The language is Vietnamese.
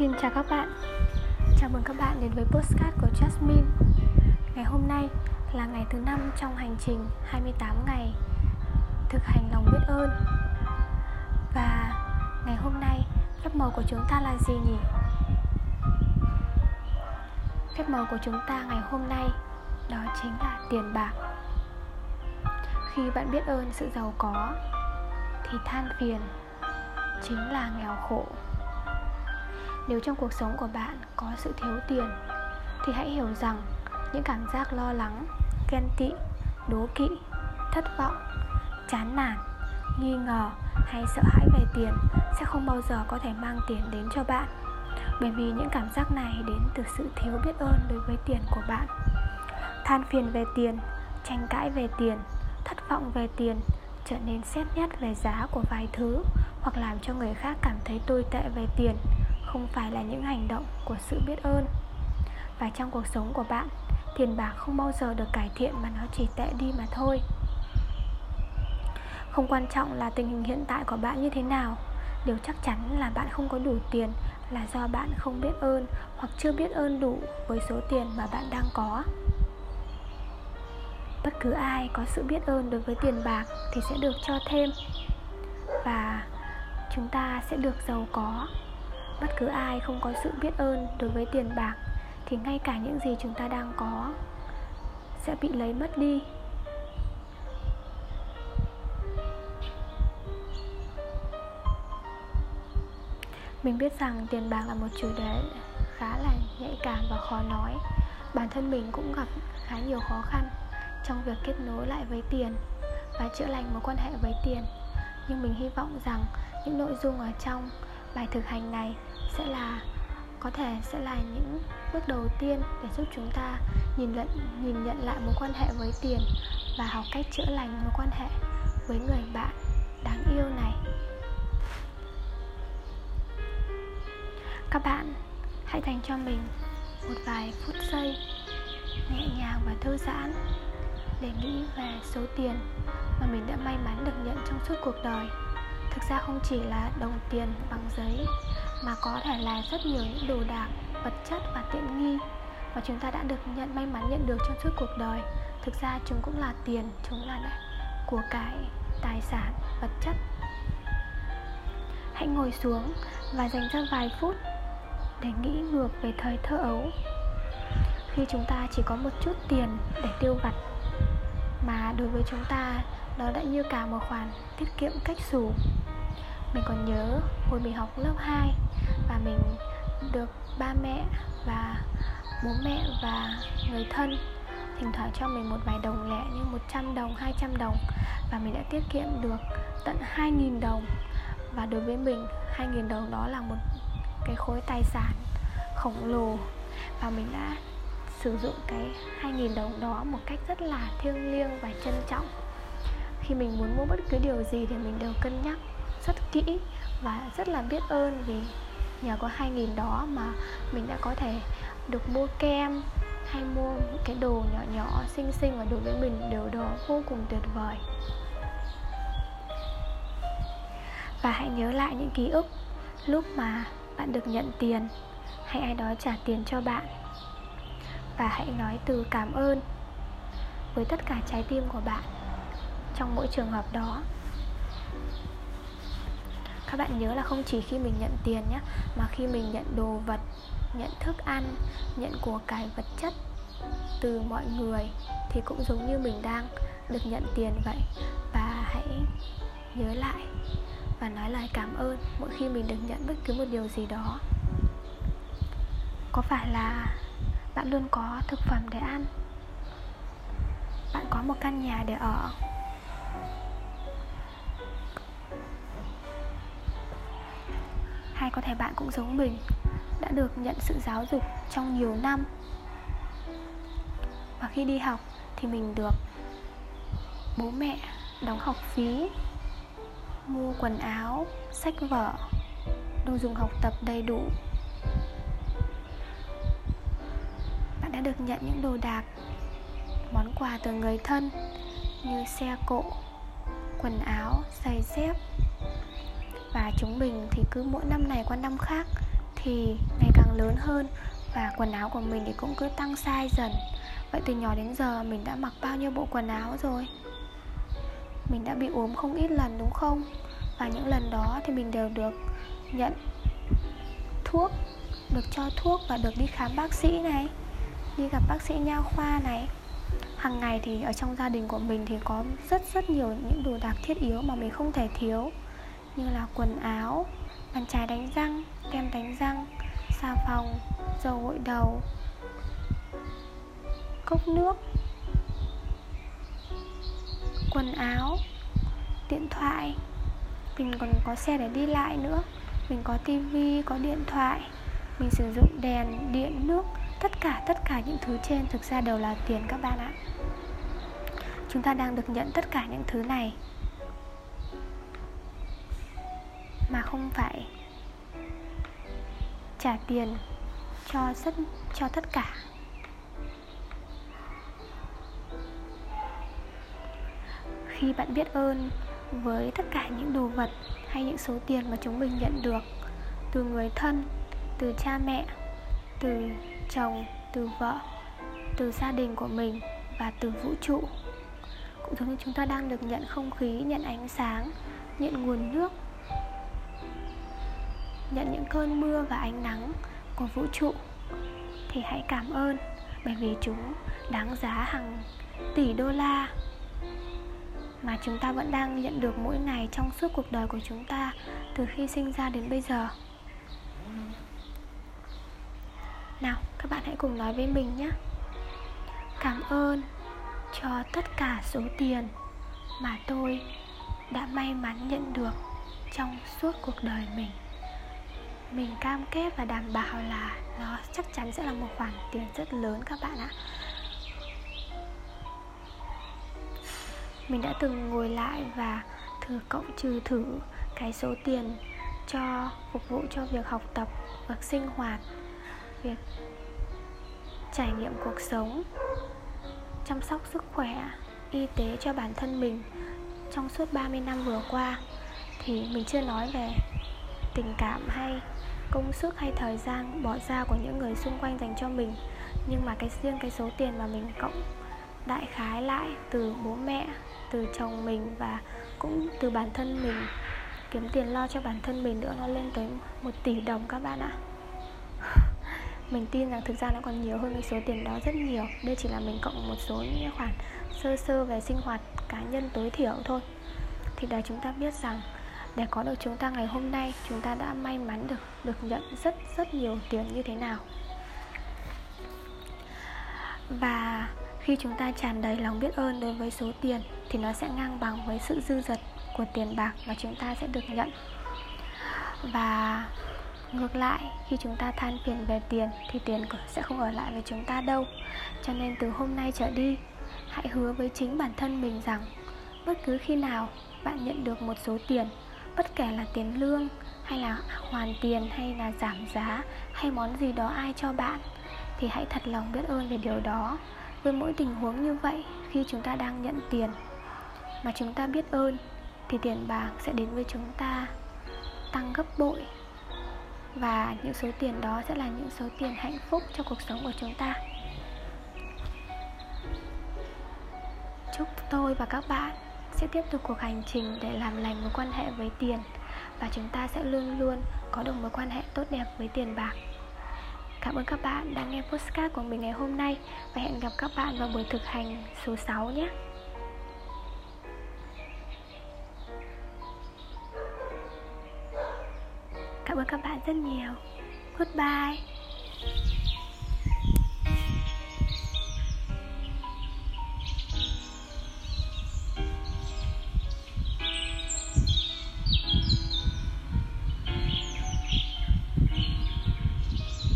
Xin chào các bạn. Chào mừng các bạn đến với postcard của Jasmine. Ngày hôm nay là ngày thứ năm trong hành trình 28 ngày thực hành lòng biết ơn. Và ngày hôm nay, phép màu của chúng ta là gì nhỉ? Phép màu của chúng ta ngày hôm nay đó chính là tiền bạc. Khi bạn biết ơn sự giàu có thì than phiền chính là nghèo khổ nếu trong cuộc sống của bạn có sự thiếu tiền, thì hãy hiểu rằng những cảm giác lo lắng, ghen tị, đố kỵ, thất vọng, chán nản, nghi ngờ hay sợ hãi về tiền sẽ không bao giờ có thể mang tiền đến cho bạn. Bởi vì những cảm giác này đến từ sự thiếu biết ơn đối với tiền của bạn. Than phiền về tiền, tranh cãi về tiền, thất vọng về tiền trở nên xét nét về giá của vài thứ hoặc làm cho người khác cảm thấy tồi tệ về tiền không phải là những hành động của sự biết ơn. Và trong cuộc sống của bạn tiền bạc không bao giờ được cải thiện mà nó chỉ tệ đi mà thôi. Không quan trọng là tình hình hiện tại của bạn như thế nào, điều chắc chắn là bạn không có đủ tiền là do bạn không biết ơn hoặc chưa biết ơn đủ với số tiền mà bạn đang có. Bất cứ ai có sự biết ơn đối với tiền bạc thì sẽ được cho thêm và chúng ta sẽ được giàu có bất cứ ai không có sự biết ơn đối với tiền bạc thì ngay cả những gì chúng ta đang có sẽ bị lấy mất đi. Mình biết rằng tiền bạc là một chủ đề khá là nhạy cảm và khó nói. Bản thân mình cũng gặp khá nhiều khó khăn trong việc kết nối lại với tiền và chữa lành mối quan hệ với tiền. Nhưng mình hy vọng rằng những nội dung ở trong bài thực hành này sẽ là, có thể sẽ là những bước đầu tiên để giúp chúng ta nhìn nhận nhìn nhận lại mối quan hệ với tiền và học cách chữa lành mối quan hệ với người bạn đáng yêu này. Các bạn hãy dành cho mình một vài phút giây nhẹ nhàng và thư giãn để nghĩ về số tiền mà mình đã may mắn được nhận trong suốt cuộc đời. Thực ra không chỉ là đồng tiền bằng giấy mà có thể là rất nhiều những đồ đạc, vật chất và tiện nghi. Mà chúng ta đã được nhận, may mắn nhận được trong suốt cuộc đời. Thực ra chúng cũng là tiền, chúng là của cải tài sản, vật chất. Hãy ngồi xuống và dành ra vài phút để nghĩ ngược về thời thơ ấu. Khi chúng ta chỉ có một chút tiền để tiêu vặt, mà đối với chúng ta đó đã như cả một khoản tiết kiệm cách xù. Mình còn nhớ hồi mình học lớp 2 và mình được ba mẹ và bố mẹ và người thân thỉnh thoảng cho mình một vài đồng lẻ như 100 đồng, 200 đồng. Và mình đã tiết kiệm được tận 2.000 đồng. Và đối với mình 2.000 đồng đó là một cái khối tài sản khổng lồ. Và mình đã sử dụng cái 2.000 đồng đó một cách rất là thiêng liêng và trân trọng. Khi mình muốn mua bất cứ điều gì thì mình đều cân nhắc rất kỹ và rất là biết ơn vì nhờ có 2.000 đó mà mình đã có thể được mua kem hay mua cái đồ nhỏ nhỏ, xinh xinh và đối với mình đều đó vô cùng tuyệt vời. Và hãy nhớ lại những ký ức lúc mà bạn được nhận tiền hay ai đó trả tiền cho bạn. Và hãy nói từ cảm ơn với tất cả trái tim của bạn trong mỗi trường hợp đó các bạn nhớ là không chỉ khi mình nhận tiền nhé mà khi mình nhận đồ vật, nhận thức ăn, nhận của cải vật chất từ mọi người thì cũng giống như mình đang được nhận tiền vậy. Và hãy nhớ lại và nói lời cảm ơn mỗi khi mình được nhận bất cứ một điều gì đó. Có phải là bạn luôn có thực phẩm để ăn? Bạn có một căn nhà để ở? Hay có thể bạn cũng giống mình, đã được nhận sự giáo dục trong nhiều năm. Và khi đi học thì mình được bố mẹ đóng học phí, mua quần áo, sách vở, đồ dùng học tập đầy đủ. Bạn đã được nhận những đồ đạc, món quà từ người thân như xe cộ, quần áo, giày dép và chúng mình thì cứ mỗi năm này qua năm khác thì ngày càng lớn hơn. Và quần áo của mình thì cũng cứ tăng size dần. Vậy từ nhỏ đến giờ mình đã mặc bao nhiêu bộ quần áo rồi? Mình đã bị ốm không ít lần, đúng không? Và những lần đó thì mình đều được nhận thuốc, được cho thuốc và được đi khám bác sĩ này, đi gặp bác sĩ nha khoa này. Hàng ngày thì ở trong gia đình của mình thì có rất rất nhiều những đồ đạc thiết yếu mà mình không thể thiếu như là quần áo, bàn chải đánh răng, kem đánh răng, xà phòng, dầu gội đầu, cốc nước, quần áo, điện thoại. Mình còn có xe để đi lại nữa. Mình có tivi có điện thoại. Mình sử dụng đèn, điện, nước, tất cả tất cả những thứ trên thực ra đều là tiền các bạn ạ. Chúng ta đang được nhận tất cả những thứ này. Mà không phải trả tiền cho rất cho tất cả. Khi bạn biết ơn với tất cả những đồ vật hay những số tiền mà chúng mình nhận được từ người thân, từ cha mẹ, từ chồng, từ vợ, từ gia đình của mình và từ vũ trụ, cũng giống như chúng ta đang được nhận không khí, nhận ánh sáng, nhận nguồn nước nhận những cơn mưa và ánh nắng của vũ trụ. Thì hãy cảm ơn, bởi vì chúng đáng giá hàng tỷ đô la mà chúng ta vẫn đang nhận được mỗi ngày trong suốt cuộc đời của chúng ta từ khi sinh ra đến bây giờ. Nào, các bạn hãy cùng nói với mình nhé. Cảm ơn cho tất cả số tiền mà tôi đã may mắn nhận được trong suốt cuộc đời mình mình cam kết và đảm bảo là nó chắc chắn sẽ là một khoản tiền rất lớn các bạn ạ. Mình đã từng ngồi lại và thử cộng trừ thử cái số tiền cho phục vụ cho việc học tập, việc sinh hoạt, việc trải nghiệm cuộc sống, chăm sóc sức khỏe, y tế cho bản thân mình. Trong suốt 30 năm vừa qua thì mình chưa nói về tình cảm hay công sức hay thời gian bỏ ra của những người xung quanh dành cho mình. Nhưng mà cái riêng cái số tiền mà mình cộng đại khái lại từ bố mẹ, từ chồng mình và cũng từ bản thân mình, kiếm tiền lo cho bản thân mình nữa, nó lên tới một tỷ đồng các bạn ạ. Mình tin rằng thực ra nó còn nhiều hơn cái số tiền đó rất nhiều. Đây chỉ là mình cộng một số những khoản sơ sơ về sinh hoạt cá nhân tối thiểu thôi. Thì đấy chúng ta biết rằng để có được chúng ta ngày hôm nay, chúng ta đã may mắn được được nhận rất rất nhiều tiền như thế nào. Và khi chúng ta tràn đầy lòng biết ơn đối với số tiền thì nó sẽ ngang bằng với sự dư dật của tiền bạc mà chúng ta sẽ được nhận. Và ngược lại, khi chúng ta than phiền về tiền thì tiền sẽ không ở lại với chúng ta đâu. Cho nên từ hôm nay trở đi, hãy hứa với chính bản thân mình rằng bất cứ khi nào bạn nhận được một số tiền bất kể là tiền lương, hay là hoàn tiền, hay là giảm giá, hay món gì đó ai cho bạn, thì hãy thật lòng biết ơn về điều đó. Với mỗi tình huống như vậy, khi chúng ta đang nhận tiền mà chúng ta biết ơn, thì tiền bạc sẽ đến với chúng ta, tăng gấp bội. Và những số tiền đó sẽ là những số tiền hạnh phúc cho cuộc sống của chúng ta. Chúc tôi và các bạn sẽ tiếp tục cuộc hành trình để làm lành mối quan hệ với tiền và chúng ta sẽ luôn luôn có được mối quan hệ tốt đẹp với tiền bạc Cảm ơn các bạn đã nghe postcard của mình ngày hôm nay và hẹn gặp các bạn vào buổi thực hành số 6 nhé. Cảm ơn các bạn rất nhiều. Goodbye.